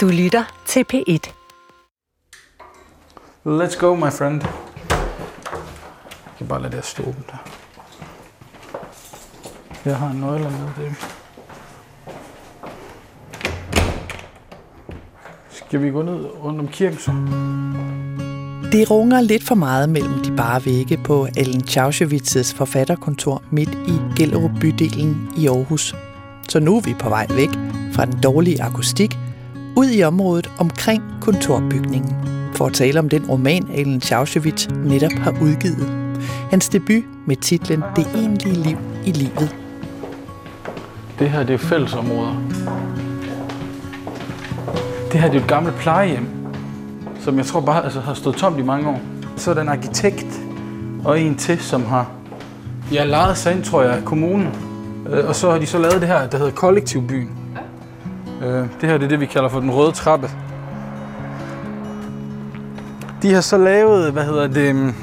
Du lytter til P1. Let's go, my friend. Jeg kan bare lade det stå åbent der. Jeg har en nøgle med det. Skal vi gå ned rundt om kirken så? Det runger lidt for meget mellem de bare vægge på Ellen Tauschewitz's forfatterkontor midt i Gellerup bydelen i Aarhus. Så nu er vi på vej væk fra den dårlige akustik ud i området omkring kontorbygningen for at tale om den roman, Alen Tauschewitz netop har udgivet. Hans debut med titlen Det egentlige liv i livet. Det her det er fællesområder. Det her det er et gammelt plejehjem, som jeg tror bare altså, har stået tomt i mange år. Så er der en arkitekt og en til, som har ja, lejet sig ind, tror jeg, kommunen. Øh, og så har de så lavet det her, der hedder Kollektivbyen. Øh, det her det er det, vi kalder for den røde trappe. De har så lavet, hvad hedder det, mm,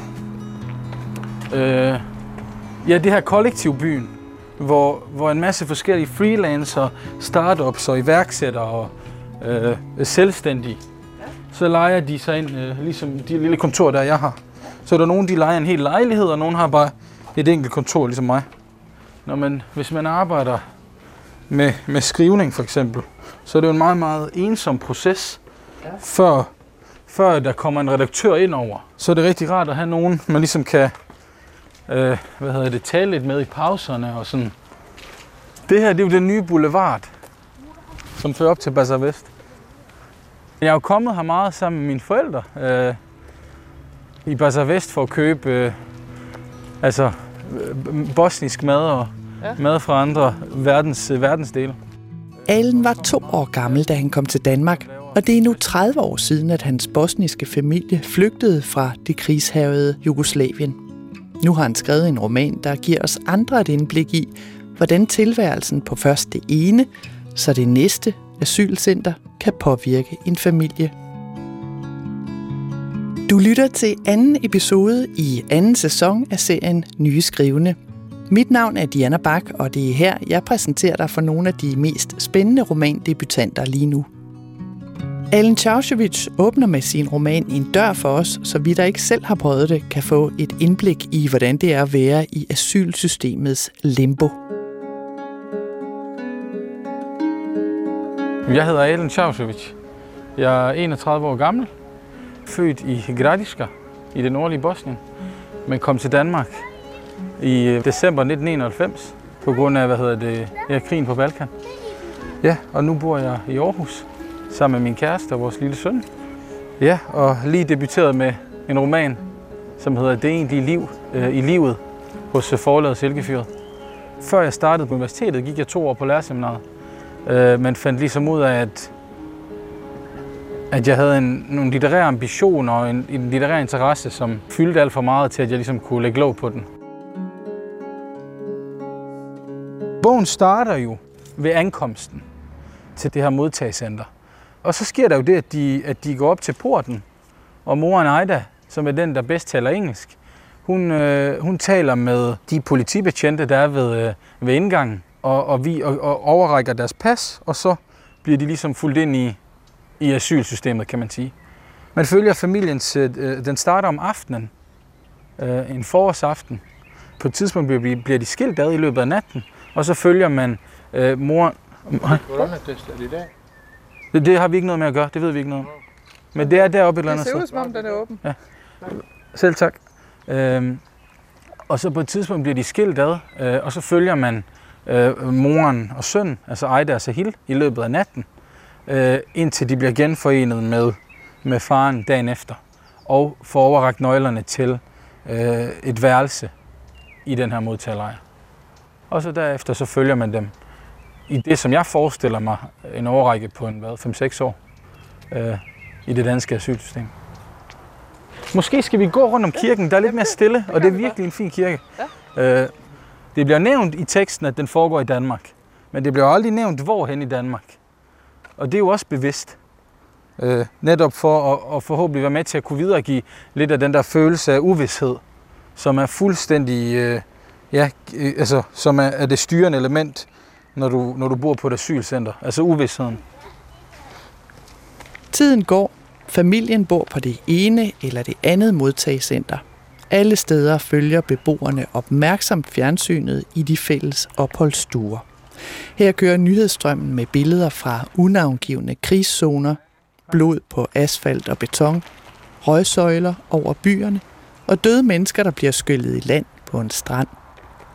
øh, ja, det her kollektivbyen, hvor, hvor en masse forskellige freelancer, startups og iværksættere og øh, selvstændige, så leger de sig ind, øh, ligesom de lille kontor, der jeg har. Så er der nogen, de leger en hel lejlighed, og nogen har bare et enkelt kontor, ligesom mig. Når man, hvis man arbejder med, med skrivning for eksempel, så er det jo en meget, meget ensom proces, ja. før, før der kommer en redaktør ind over. Så er det rigtig rart at have nogen, man ligesom kan øh, hvad hedder det, tale lidt med i pauserne og sådan. Det her det er jo den nye boulevard, som fører op til Bazaar Vest. Jeg er jo kommet her meget sammen med mine forældre øh, i Bazaar Vest for at købe øh, altså, øh, bosnisk mad og ja. mad fra andre verdens, øh, verdensdele. Allen var to år gammel, da han kom til Danmark, og det er nu 30 år siden, at hans bosniske familie flygtede fra det krigshavede Jugoslavien. Nu har han skrevet en roman, der giver os andre et indblik i, hvordan tilværelsen på først det ene, så det næste asylcenter kan påvirke en familie. Du lytter til anden episode i anden sæson af serien Nye Skrivende. Mit navn er Diana Bak, og det er her, jeg præsenterer dig for nogle af de mest spændende romandebutanter lige nu. Alan Tauschewitz åbner med sin roman en dør for os, så vi der ikke selv har prøvet det, kan få et indblik i, hvordan det er at være i asylsystemets limbo. Jeg hedder Alan Tauschewitz. Jeg er 31 år gammel, født i Gradiška i det nordlige Bosnien, men kom til Danmark i øh, december 1991 på grund af, hvad hedder det, ja, krigen på Balkan. Ja, og nu bor jeg i Aarhus sammen med min kæreste og vores lille søn. Ja, og lige debuteret med en roman, som hedder Det egentlige liv øh, i livet hos øh, forlaget Silkefjord. Før jeg startede på universitetet, gik jeg to år på lærerseminaret, øh, men fandt ligesom ud af, at, at jeg havde en, nogle litterære ambitioner og en, en litterær interesse, som fyldte alt for meget til, at jeg ligesom kunne lægge låg på den. Bogen starter jo ved ankomsten til det her modtagscenter. Og så sker der jo det, at de, at de går op til porten, og moren Ejda, som er den, der bedst taler engelsk, hun, øh, hun taler med de politibetjente, der er ved, øh, ved indgangen, og, og, vi, og, og overrækker deres pas, og så bliver de ligesom fuldt ind i, i asylsystemet, kan man sige. Man følger familiens, øh, den starter om aftenen, øh, en forårsaften. På et tidspunkt bliver, bliver de skilt ad i løbet af natten, og så følger man øh, mor... Coronatest er det i dag? Det, det har vi ikke noget med at gøre, det ved vi ikke noget om. Men det er deroppe et eller andet Det ser ud sted. som om, den er åben. Ja. Selv tak. Øhm, og så på et tidspunkt bliver de skilt ad, øh, og så følger man øh, moren og søn, altså Ejda og Sahil, i løbet af natten, øh, indtil de bliver genforenet med, med faren dagen efter, og får overragt nøglerne til øh, et værelse i den her modtagerlejr. Og så derefter så følger man dem i det, som jeg forestiller mig, en overrække på en hvad, 5-6 år øh, i det danske asylsystem. Måske skal vi gå rundt om kirken, der er lidt mere stille, og det er virkelig en fin kirke. Øh, det bliver nævnt i teksten, at den foregår i Danmark, men det bliver aldrig nævnt, hvorhen i Danmark. Og det er jo også bevidst. Øh, netop for at, at forhåbentlig være med til at kunne videregive lidt af den der følelse af uvidshed, som er fuldstændig, øh, ja, øh, altså, som er, er det styrende element, når du, når du bor på et asylcenter. Altså uvidsheden. Tiden går. Familien bor på det ene eller det andet modtagscenter. Alle steder følger beboerne opmærksomt fjernsynet i de fælles opholdsstuer. Her kører nyhedsstrømmen med billeder fra unavngivende krigszoner, blod på asfalt og beton, røgsøjler over byerne og døde mennesker, der bliver skyllet i land på en strand.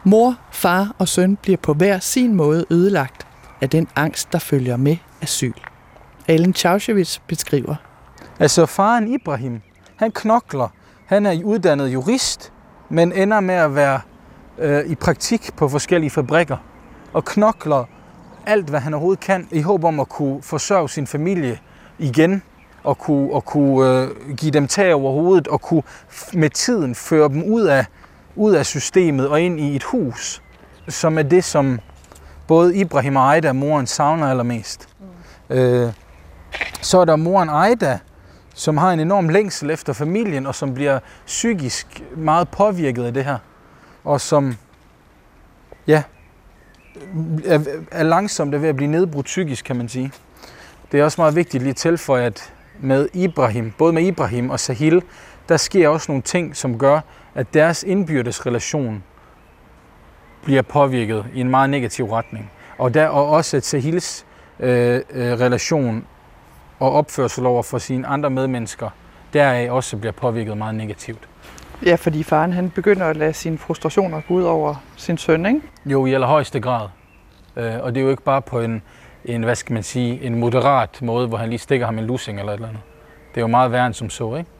Mor, far og søn bliver på hver sin måde ødelagt af den angst, der følger med asyl. Allen Chaushevitz beskriver. Altså faren Ibrahim, han knokler. Han er uddannet jurist, men ender med at være øh, i praktik på forskellige fabrikker og knokler alt, hvad han overhovedet kan, i håb om at kunne forsørge sin familie igen, og kunne, og kunne øh, give dem tag over hovedet, og kunne med tiden føre dem ud af, ud af systemet og ind i et hus, som er det, som både Ibrahim og Aida, moren, savner allermest. Mm. Øh, så er der moren Aida, som har en enorm længsel efter familien, og som bliver psykisk meget påvirket af det her. Og som, ja, er, er langsomt ved at blive nedbrudt psykisk, kan man sige. Det er også meget vigtigt lige at tilføje, at med Ibrahim, både med Ibrahim og Sahil, der sker også nogle ting, som gør, at deres indbyrdes relation bliver påvirket i en meget negativ retning. Og, der, og også at Sahils øh, øh, relation og opførsel over for sine andre medmennesker, deraf også bliver påvirket meget negativt. Ja, fordi faren han begynder at lade sine frustrationer gå ud over sin søn, ikke? Jo, i allerhøjeste grad. Øh, og det er jo ikke bare på en, en, hvad skal man sige, en moderat måde, hvor han lige stikker ham en lussing eller et eller andet. Det er jo meget værre end som så, ikke?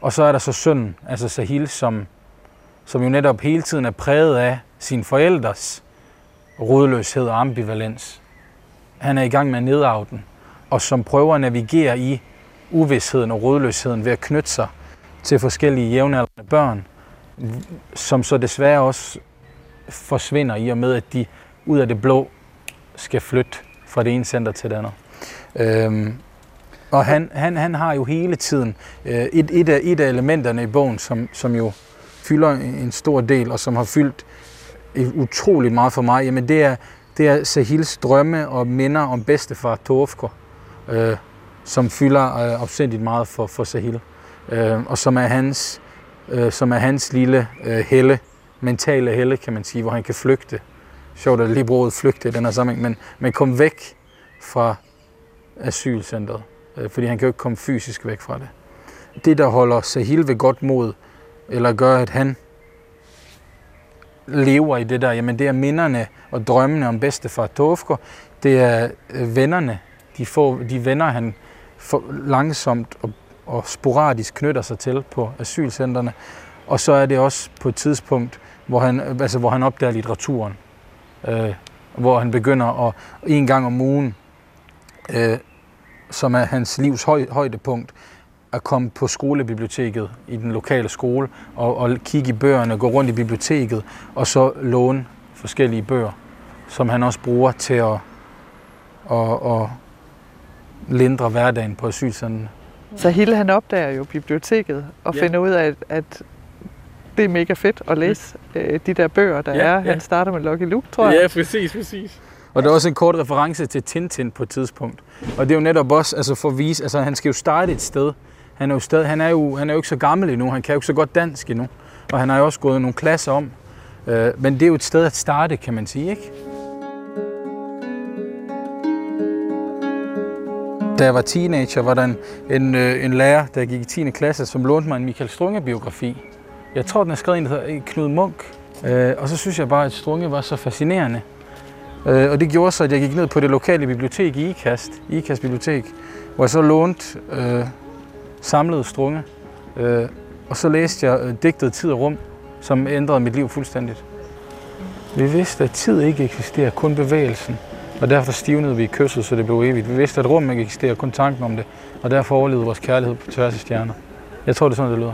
Og så er der så sønnen, altså Sahil, som, som jo netop hele tiden er præget af sine forældres rodløshed og ambivalens. Han er i gang med at nedarve den, og som prøver at navigere i uvidsheden og rodløsheden ved at knytte sig til forskellige jævnaldrende børn, som så desværre også forsvinder i og med, at de ud af det blå skal flytte fra det ene center til det andet. Øhm, og han, han, han har jo hele tiden øh, et, et, af, et af elementerne i bogen, som, som jo fylder en stor del, og som har fyldt utrolig meget for mig, jamen det er, det er Sahils drømme og minder om bedstefar Torfko, øh, som fylder øh, opsindigt meget for, for Sahil øh, og som er hans, øh, som er hans lille øh, helle, mentale helle, kan man sige, hvor han kan flygte. Sjovt at lige bruge flygte i den her sammenhæng, men, men kom væk fra asylcentret, øh, fordi han kan jo ikke komme fysisk væk fra det. Det, der holder Sahil ved godt mod, eller gør, at han lever i det der, jamen det er minderne og drømmene om bedstefar Tofker, Det er øh, vennerne, de, få, de venner, han for langsomt og og sporadisk knytter sig til på asylcentrene. Og så er det også på et tidspunkt, hvor han, altså, hvor han opdager litteraturen. Øh, hvor han begynder at en gang om ugen, øh, som er hans livs høj, højdepunkt, at komme på skolebiblioteket i den lokale skole og, og kigge i bøgerne, gå rundt i biblioteket og så låne forskellige bøger, som han også bruger til at, at, at lindre hverdagen på asylcentrene. Så Hille han opdager jo biblioteket og ja. finder ud af, at det er mega fedt at læse øh, de der bøger, der ja, er. Han ja. starter med Lucky Luke, tror jeg. Ja, præcis, præcis. Og der er også en kort reference til Tintin på et tidspunkt. Og det er jo netop også altså for at vise, altså han skal jo starte et sted. Han er jo, sted, han er jo, han er jo ikke så gammel endnu, han kan jo ikke så godt dansk endnu. Og han har jo også gået nogle klasser om. Øh, men det er jo et sted at starte, kan man sige, ikke? Da jeg var teenager, var der en, en, øh, en lærer, der gik i 10. klasse, som lånte mig en Michael Strunge-biografi. Jeg tror, den er skrevet en, der hedder Knud Munk. Øh, og så synes jeg bare, at Strunge var så fascinerende. Øh, og det gjorde så, at jeg gik ned på det lokale bibliotek i IKAST, IKAST Bibliotek, hvor jeg så lånte øh, samlede Strunge. Øh, og så læste jeg øh, digtet Tid og Rum, som ændrede mit liv fuldstændigt. Vi vidste, at tid ikke eksisterer, kun bevægelsen. Og derfor stivnede vi i kysset, så det blev evigt. Vi vidste, at rum ikke eksisterer, kun tanken om det. Og derfor overlevede vores kærlighed på tværs af stjerner. Jeg tror, det er sådan, det lyder.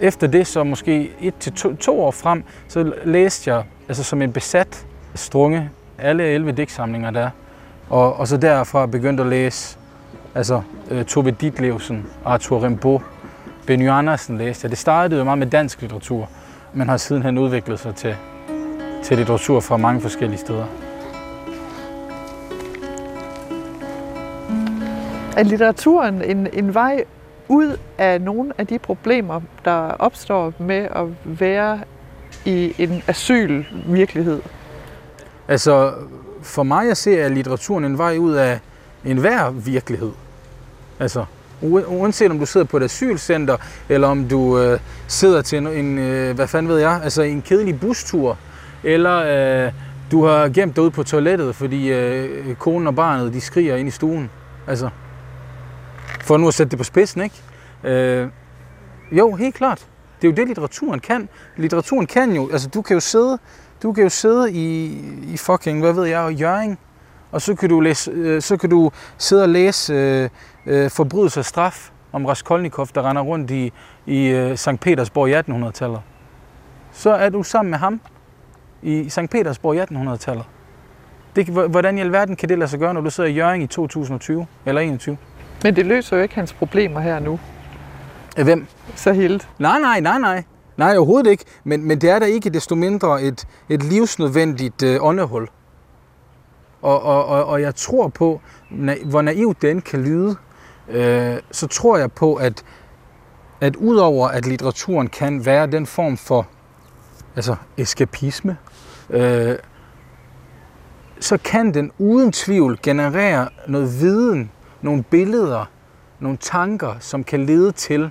Efter det, så måske et til to, to år frem, så læste jeg altså som en besat strunge alle 11 digtsamlinger der. Og, og så derfra begyndte at læse altså, uh, Tove Ditlevsen, Arthur Rimbaud, Benny Andersen læste jeg. Det startede jo meget med dansk litteratur, men har sidenhen udviklet sig til til litteratur fra mange forskellige steder. Er litteraturen en, en vej ud af nogle af de problemer, der opstår med at være i en asylvirkelighed? Altså, for mig at se, er litteraturen en vej ud af enhver virkelighed. Altså, uanset om du sidder på et asylcenter, eller om du øh, sidder til en, en øh, hvad fanden ved jeg, altså en kedelig bustur, eller øh, du har gemt dig ud på toilettet, fordi øh, konen og barnet, de skriger ind i stuen. Altså, for nu at sætte det på spidsen, ikke? Øh, jo, helt klart. Det er jo det, litteraturen kan. Litteraturen kan jo, altså du kan jo sidde, du kan jo sidde i, i fucking, hvad ved jeg, Jørgen, og så kan du, læse, øh, så kan du sidde og læse øh, øh, forbrydelse og straf om Raskolnikov, der render rundt i, i øh, St. Petersborg i 1800-tallet. Så er du sammen med ham i St. Petersborg i 1800-tallet. Det, hvordan i alverden kan det lade sig gøre, når du sidder i Jørgen i 2020 eller 21? Men det løser jo ikke hans problemer her nu. Hvem? Sahil. Nej, nej, nej, nej. Nej, overhovedet ikke. Men, men det er da ikke desto mindre et, et livsnødvendigt øh, åndehul. Og, og, og, og jeg tror på, na, hvor naivt den kan lyde, øh, så tror jeg på, at, at udover at litteraturen kan være den form for altså eskapisme, øh, så kan den uden tvivl generere noget viden, nogle billeder, nogle tanker, som kan lede til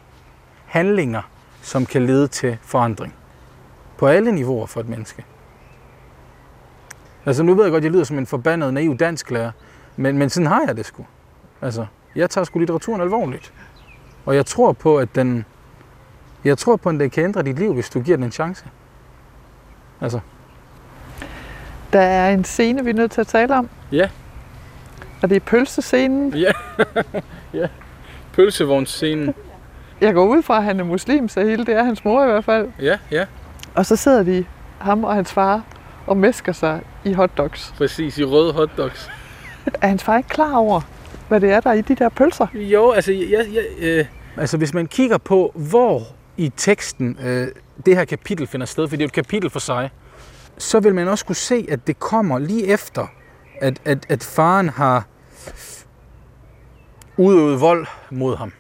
handlinger, som kan lede til forandring. På alle niveauer for et menneske. Altså nu ved jeg godt, at jeg lyder som en forbandet naiv dansklærer, men, men sådan har jeg det sgu. Altså, jeg tager sgu litteraturen alvorligt. Og jeg tror på, at den, jeg tror på, at den kan ændre dit liv, hvis du giver den en chance. Altså. Der er en scene, vi er nødt til at tale om. Ja. Og det er pølsescenen. Ja. ja. Pølsevognsscenen. Jeg går ud fra, at han er muslim, så hele det er hans mor i hvert fald. Ja, ja. Og så sidder de, ham og hans far, og mesker sig i hotdogs. Præcis, i røde hotdogs. er hans far ikke klar over, hvad det er, der er i de der pølser? Jo, altså, jeg, jeg, øh, altså hvis man kigger på, hvor i teksten øh, det her kapitel finder sted, for det er et kapitel for sig, så vil man også kunne se, at det kommer lige efter, at, at, at faren har udøvet vold mod ham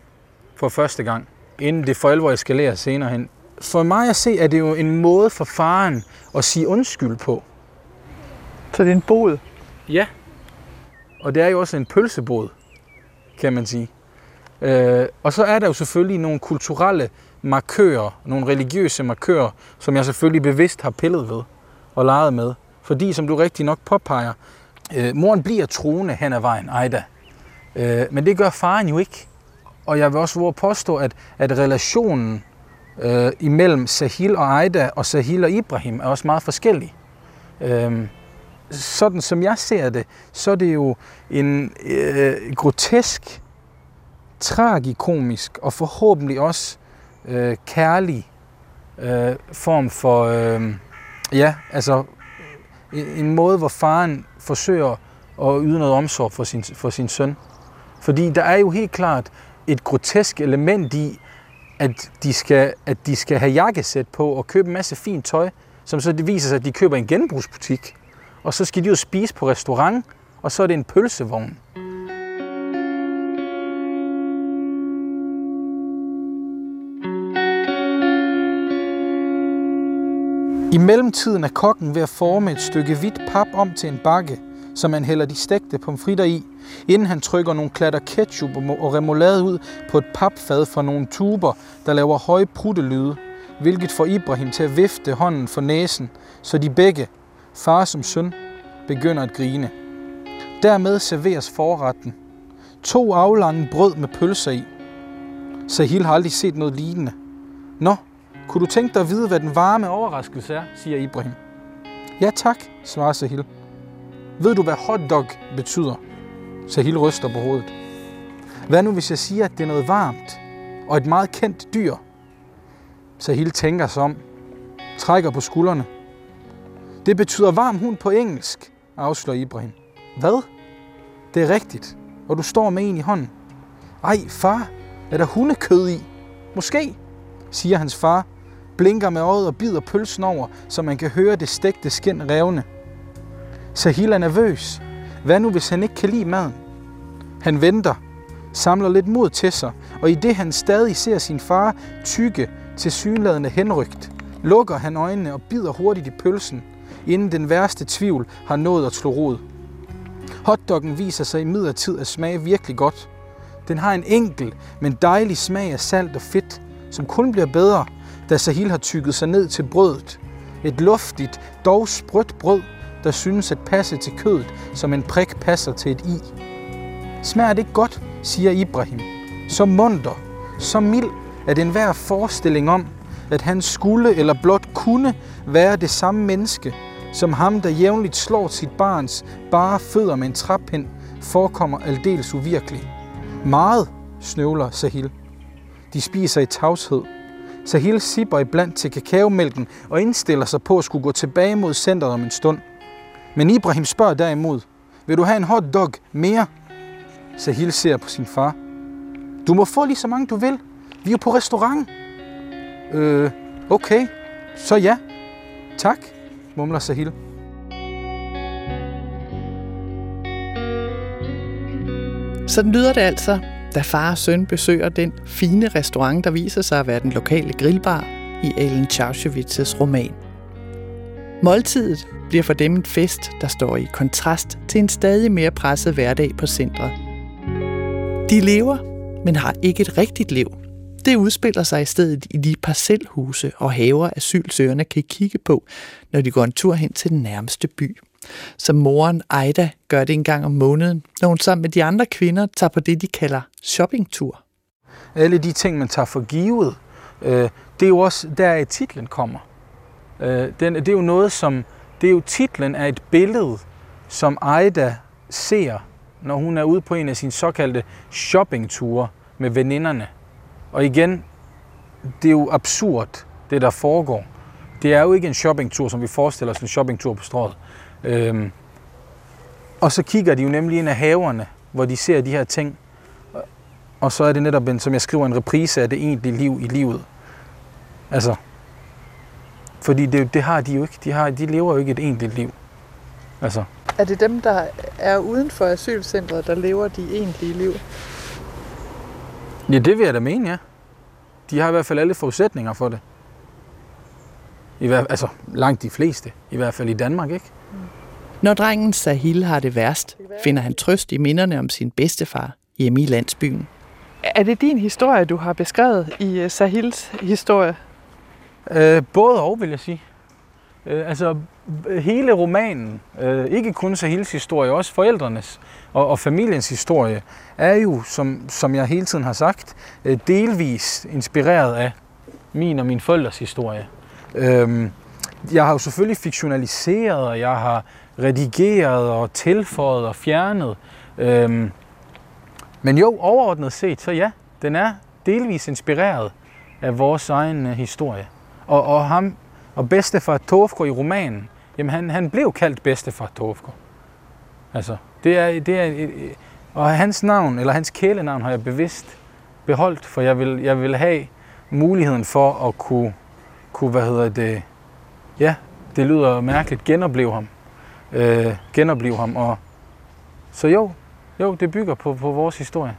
for første gang, inden det for alvor eskalerer senere hen. For mig at se, er det jo en måde for faren at sige undskyld på. Så det er en bod? Ja. Og det er jo også en pølsebod, kan man sige. Øh, og så er der jo selvfølgelig nogle kulturelle markører, nogle religiøse markører, som jeg selvfølgelig bevidst har pillet ved og leget med. Fordi, som du rigtig nok påpeger, øh, moren bliver troende hen ad vejen, Ejda. Øh, men det gør faren jo ikke. Og jeg vil også våge påstå, at, at relationen øh, imellem Sahil og Ejda og Sahil og Ibrahim er også meget forskellig. Øh, sådan som jeg ser det, så er det jo en øh, grotesk, tragikomisk og forhåbentlig også øh, kærlig øh, form for, øh, ja, altså en måde, hvor faren forsøger at yde noget omsorg for sin, for sin søn. Fordi der er jo helt klart et grotesk element i, at de skal, at de skal have jakkesæt på og købe en masse fint tøj, som så det viser sig, at de køber en genbrugsbutik. Og så skal de jo spise på restaurant, og så er det en pølsevogn. I mellemtiden er kokken ved at forme et stykke hvidt pap om til en bakke, som han hælder de stegte pomfritter i, inden han trykker nogle klatter ketchup og remoulade ud på et papfad fra nogle tuber, der laver høje pruttelyde, hvilket får Ibrahim til at vifte hånden for næsen, så de begge, far som søn, begynder at grine. Dermed serveres forretten. To aflange brød med pølser i. Sahil har aldrig set noget lignende. Nå, kunne du tænke dig at vide, hvad den varme overraskelse er, siger Ibrahim. Ja tak, svarer Sahil. Ved du, hvad hotdog betyder? Sahil ryster på hovedet. Hvad nu, hvis jeg siger, at det er noget varmt og et meget kendt dyr? Sahil tænker sig om, trækker på skuldrene. Det betyder varm hund på engelsk, afslører Ibrahim. Hvad? Det er rigtigt, og du står med en i hånden. Ej, far, er der hundekød i? Måske, siger hans far, blinker med øjet og bider pølsen over, så man kan høre det stegte skind revne. Sahil er nervøs. Hvad nu, hvis han ikke kan lide maden? Han venter. samler lidt mod til sig, og i det han stadig ser sin far tykke til synladende henrygt, lukker han øjnene og bider hurtigt i pølsen, inden den værste tvivl har nået at slå rod. Hotdoggen viser sig i midlertid at smage virkelig godt. Den har en enkel, men dejlig smag af salt og fedt, som kun bliver bedre, da Sahil har tykket sig ned til brødet. Et luftigt, dog sprødt brød, der synes at passe til kødet, som en prik passer til et i. Smager det godt, siger Ibrahim. Så munter, så mild, at enhver forestilling om, at han skulle eller blot kunne være det samme menneske, som ham, der jævnligt slår sit barns bare fødder med en træpind, forekommer aldeles uvirkelig. Meget, snøvler Sahil. De spiser i tavshed. Sahil sipper iblandt til kakaomælken og indstiller sig på at skulle gå tilbage mod centret om en stund. Men Ibrahim spørger derimod, vil du have en hot dog mere? Sahil ser på sin far. Du må få lige så mange du vil. Vi er på restaurant. Øh, okay. Så ja. Tak, mumler Sahil. Sådan lyder det altså, da far og søn besøger den fine restaurant, der viser sig at være den lokale grillbar i Ellen Charchewitz's roman. Måltidet bliver for dem en fest, der står i kontrast til en stadig mere presset hverdag på centret. De lever, men har ikke et rigtigt liv. Det udspiller sig i stedet i de parcelhuse og haver, asylsøgerne kan kigge på, når de går en tur hen til den nærmeste by. Som moren Ejda gør det en gang om måneden, når hun sammen med de andre kvinder tager på det, de kalder shoppingtur. Alle de ting, man tager for givet, øh, det er jo også der, titlen kommer. Øh, den, det er jo noget, som... Det er jo titlen af et billede, som Ejda ser, når hun er ude på en af sine såkaldte shoppingture med veninderne. Og igen, det er jo absurd, det der foregår. Det er jo ikke en shoppingtur, som vi forestiller os en shoppingtur på strået. Øhm, og så kigger de jo nemlig ind af haverne, hvor de ser de her ting. Og så er det netop, en, som jeg skriver, en reprise af det egentlige liv i livet. Altså, fordi det, det har de jo ikke. De, har, de lever jo ikke et egentligt liv. Altså. Er det dem, der er uden for asylcentret, der lever de egentlige liv? Ja, det vil jeg da mene, ja. De har i hvert fald alle forudsætninger for det. I hvert, altså langt de fleste, i hvert fald i Danmark, ikke? Når drengen Sahil har det værst, finder han trøst i minderne om sin bedstefar hjemme i landsbyen. Er det din historie, du har beskrevet i øh, Sahils historie? Øh, både og, vil jeg sige. Øh, altså, hele romanen, øh, ikke kun Sahils historie, også forældrenes og, og familiens historie, er jo, som, som jeg hele tiden har sagt, øh, delvis inspireret af min og min forældres historie. Øh, jeg har jo selvfølgelig fiktionaliseret, og jeg har redigeret og tilføjet og fjernet. Øhm, men jo, overordnet set, så ja, den er delvis inspireret af vores egen uh, historie. Og, og ham og bedstefar Tofko i romanen, jamen han, han blev kaldt bedstefar Tofko. Altså, det er, det er, øh, øh, og hans navn, eller hans kælenavn, har jeg bevidst beholdt, for jeg vil, jeg vil have muligheden for at kunne, kunne hvad hedder det, ja, det lyder mærkeligt, genopleve ham. Øh, genopleve ham. Og, så jo, jo, det bygger på, på vores historie.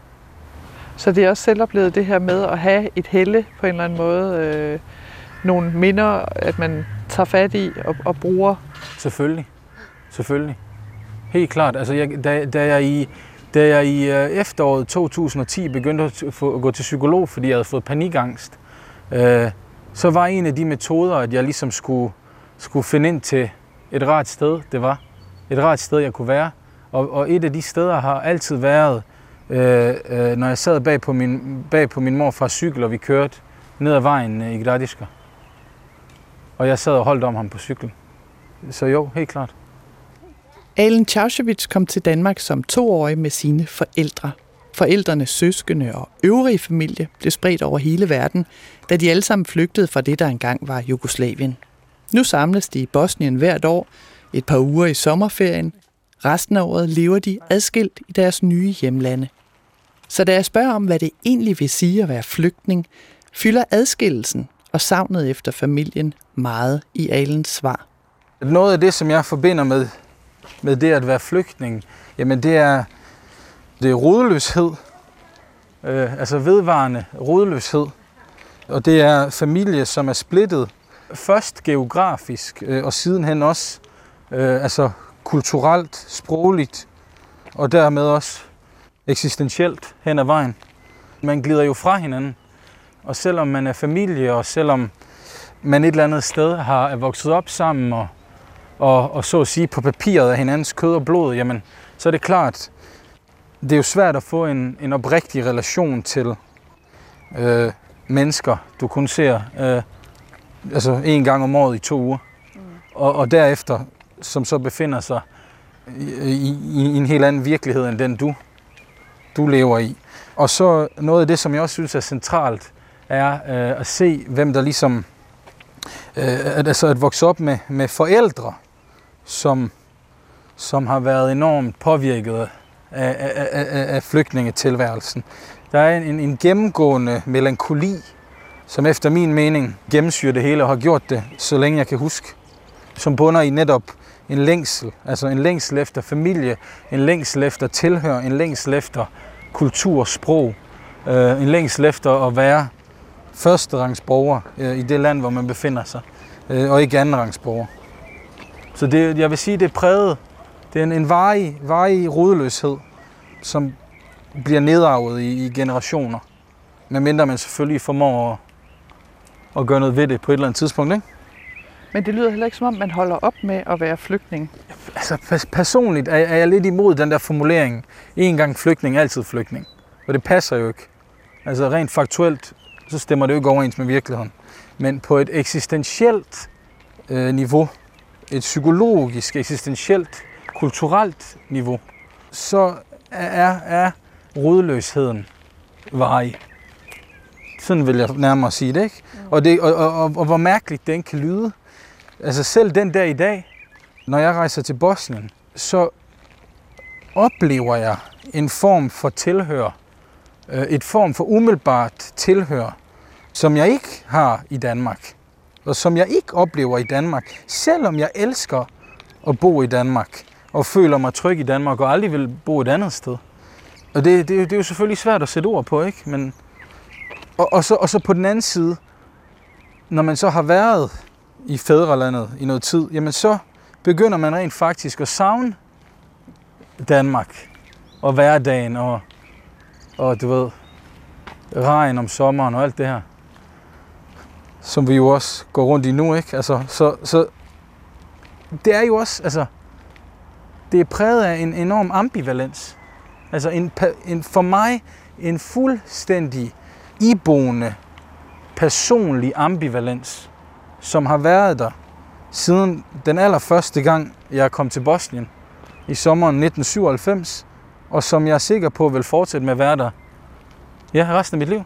Så det er også selvoplevet det her med at have et helle på en eller anden måde, øh, nogle minder, at man tager fat i og, og bruger? Selvfølgelig. Selvfølgelig. Helt klart. Altså, jeg, da, da jeg i, da jeg i øh, efteråret 2010 begyndte at, få, at gå til psykolog, fordi jeg havde fået panikangst, øh, så var en af de metoder, at jeg ligesom skulle skulle finde ind til et rart sted, det var. Et rart sted, jeg kunne være. Og, og et af de steder har altid været, øh, øh, når jeg sad bag på min, bag på min morfars cykel, og vi kørte ned ad vejen øh, i Gradiska. Og jeg sad og holdt om ham på cyklen. Så jo, helt klart. Alen Tjauschewitz kom til Danmark som toårig med sine forældre. Forældrenes søskende og øvrige familie blev spredt over hele verden, da de alle sammen flygtede fra det, der engang var Jugoslavien. Nu samles de i Bosnien hvert år, et par uger i sommerferien. Resten af året lever de adskilt i deres nye hjemlande. Så da jeg spørger om, hvad det egentlig vil sige at være flygtning, fylder adskillelsen og savnet efter familien meget i Alens svar. Noget af det, som jeg forbinder med, med det at være flygtning, jamen det er, det er rodløshed. øh, altså vedvarende rodløshed. Og det er familie, som er splittet først geografisk, øh, og sidenhen også øh, altså kulturelt, sprogligt, og dermed også eksistentielt hen ad vejen. Man glider jo fra hinanden, og selvom man er familie, og selvom man et eller andet sted har er vokset op sammen, og, og, og så at sige på papiret af hinandens kød og blod, jamen, så er det klart, det er jo svært at få en, en oprigtig relation til øh, mennesker, du kun ser øh, altså en gang om året i to uger. Mm. Og, og derefter, som så befinder sig i, i, en helt anden virkelighed, end den du, du lever i. Og så noget af det, som jeg også synes er centralt, er øh, at se, hvem der ligesom, øh, at, altså at vokse op med, med forældre, som, som har været enormt påvirket af, af, af, af flygtningetilværelsen. Der er en, en gennemgående melankoli, som efter min mening gennemsyrer det hele og har gjort det, så længe jeg kan huske, som bunder i netop en længsel, altså en længsel efter familie, en længsel efter tilhør, en længsel efter kultur, sprog, øh, en længsel efter at være førsterangsborger øh, i det land, hvor man befinder sig, øh, og ikke andenrangsborger. Så det, jeg vil sige, det er præget, det er en, en varig, varig rodløshed, som bliver nedarvet i, i generationer, medmindre man selvfølgelig formår at, at gøre noget ved det på et eller andet tidspunkt, ikke? Men det lyder heller ikke som om, man holder op med at være flygtning. Altså personligt er, jeg lidt imod den der formulering, en gang flygtning, altid flygtning. Og det passer jo ikke. Altså rent faktuelt, så stemmer det jo ikke overens med virkeligheden. Men på et eksistentielt øh, niveau, et psykologisk, eksistentielt, kulturelt niveau, så er, er rodløsheden varig. Sådan vil jeg nærmere sige det, ikke? Og, det, og, og, og, og hvor mærkeligt den kan lyde. Altså selv den der i dag, når jeg rejser til Bosnien, så oplever jeg en form for tilhør, øh, et form for umiddelbart tilhør, som jeg ikke har i Danmark, og som jeg ikke oplever i Danmark, selvom jeg elsker at bo i Danmark, og føler mig tryg i Danmark, og aldrig vil bo et andet sted. Og det, det, det er jo selvfølgelig svært at sætte ord på, ikke? Men, og, og, så, og så på den anden side, når man så har været i fædrelandet i noget tid, jamen så begynder man rent faktisk at savne Danmark og hverdagen og, og du ved, regn om sommeren og alt det her, som vi jo også går rundt i nu, ikke? Altså, så, så det er jo også, altså, det er præget af en enorm ambivalens. Altså en, en, for mig en fuldstændig iboende personlig ambivalens, som har været der siden den allerførste gang, jeg kom til Bosnien i sommeren 1997, og som jeg er sikker på vil fortsætte med at være der ja, resten af mit liv.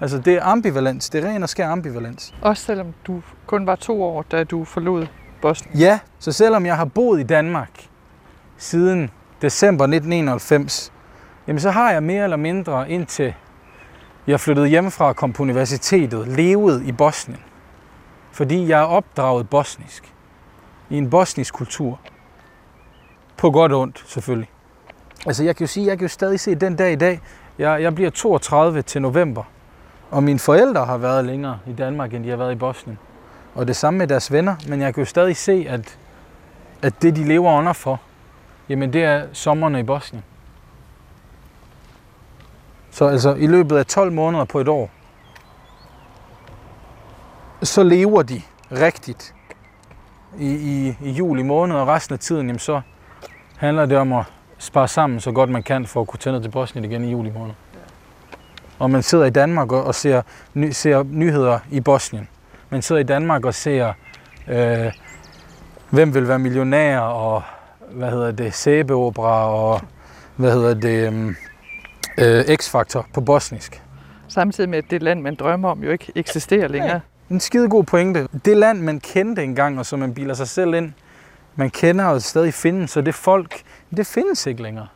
Altså det er ambivalens, det er ren og skær ambivalens. Også selvom du kun var to år, da du forlod Bosnien? Ja, så selvom jeg har boet i Danmark siden december 1991, jamen så har jeg mere eller mindre indtil jeg flyttede hjemmefra og kom på universitetet, levede i Bosnien. Fordi jeg er opdraget bosnisk. I en bosnisk kultur. På godt og ondt, selvfølgelig. Altså jeg kan jo sige, jeg kan jo stadig se den dag i dag. Jeg, jeg bliver 32 til november. Og mine forældre har været længere i Danmark, end de har været i Bosnien. Og det samme med deres venner. Men jeg kan jo stadig se, at, at det de lever under for, jamen det er sommerne i Bosnien. Så altså i løbet af 12 måneder på et år, så lever de rigtigt i, i, i juli måned, og resten af tiden, jamen, så handler det om at spare sammen så godt man kan for at kunne tage ned til Bosnien igen i juli måned. Og man sidder i Danmark og ser, ny, ser nyheder i Bosnien. Man sidder i Danmark og ser, øh, hvem vil være millionær, og hvad hedder det, sæbeopera, og hvad hedder det, øh, øh, X-faktor på bosnisk. Samtidig med, at det land, man drømmer om, jo ikke eksisterer længere. Ja. En skide god pointe. Det land, man kendte engang, og som man biler sig selv ind, man kender og stadig findes, så det folk, det findes ikke længere.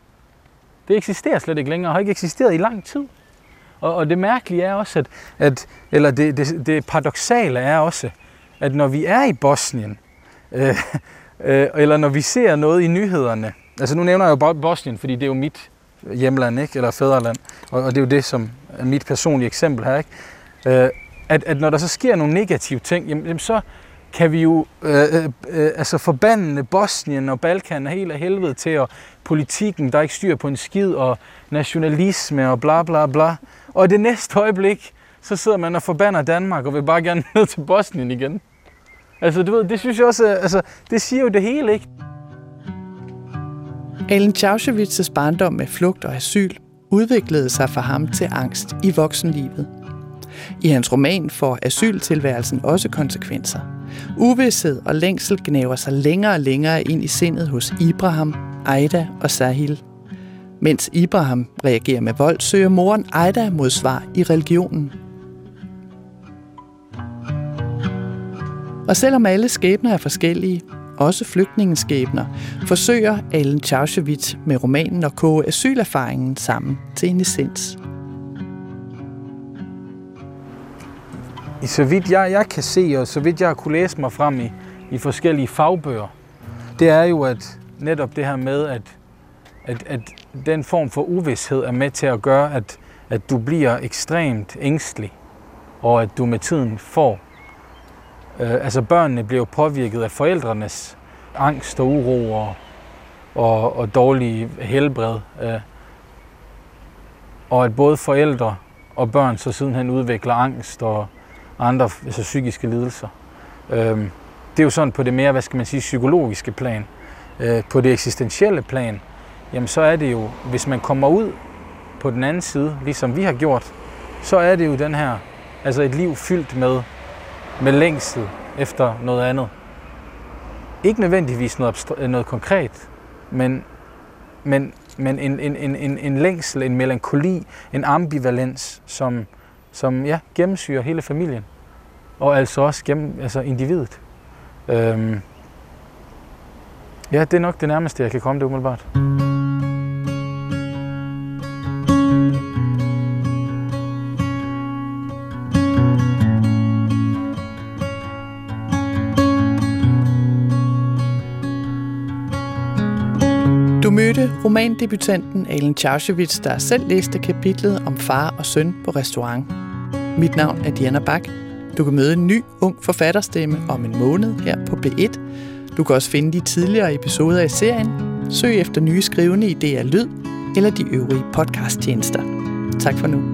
Det eksisterer slet ikke længere, og har ikke eksisteret i lang tid. Og, og det mærkelige er også, at, at eller det, det, det paradoxale er også, at når vi er i Bosnien, øh, øh, eller når vi ser noget i nyhederne, altså nu nævner jeg jo Bosnien, fordi det er jo mit hjemland, ikke? eller fædreland. Og, og det er jo det, som er mit personlige eksempel her. Ikke? Øh, at, at når der så sker nogle negative ting, jamen, jamen så kan vi jo øh, øh, øh, altså forbande Bosnien og Balkan helt af helvede til, og politikken, der ikke styr på en skid, og nationalisme og bla bla bla. Og i det næste øjeblik, så sidder man og forbander Danmark og vil bare gerne ned til Bosnien igen. Altså, du ved, det synes jeg også, altså, det siger jo det hele, ikke? Alen Tjaushevits' barndom med flugt og asyl udviklede sig for ham til angst i voksenlivet. I hans roman får asyltilværelsen også konsekvenser. Uvidshed og længsel gnæver sig længere og længere ind i sindet hos Ibrahim, Aida og Sahil. Mens Ibrahim reagerer med vold, søger moren Aida mod svar i religionen. Og selvom alle skæbner er forskellige, også flygtningeskæbner, forsøger Allen Tjauschewitz med romanen at koge asylerfaringen sammen til en essens. I så vidt jeg, jeg kan se, og så vidt jeg har kunne læse mig frem i, i forskellige fagbøger, det er jo at netop det her med, at, at, at den form for uvidshed er med til at gøre, at, at du bliver ekstremt ængstelig, og at du med tiden får Øh, altså børnene bliver påvirket af forældrenes angst og uro og, og, og dårlige helbred. Øh, og at både forældre og børn så sidenhen udvikler angst og andre altså psykiske lidelser. Øh, det er jo sådan på det mere, hvad skal man sige, psykologiske plan. Øh, på det eksistentielle plan, jamen så er det jo, hvis man kommer ud på den anden side, ligesom vi har gjort, så er det jo den her, altså et liv fyldt med med længsel efter noget andet. Ikke nødvendigvis noget, øh, noget konkret, men, men, men en, en, en, en, en længsel, en melankoli, en ambivalens, som, som ja, gennemsyrer hele familien. Og altså også gennem, altså individet. Øhm, ja, det er nok det nærmeste, jeg kan komme det umiddelbart. Du mødte romandebutanten Alen Tjauschewitz, der selv læste kapitlet om far og søn på restaurant. Mit navn er Diana Bak. Du kan møde en ny, ung forfatterstemme om en måned her på B1. Du kan også finde de tidligere episoder i serien. Søg efter nye skrivende i DR Lyd eller de øvrige podcasttjenester. Tak for nu.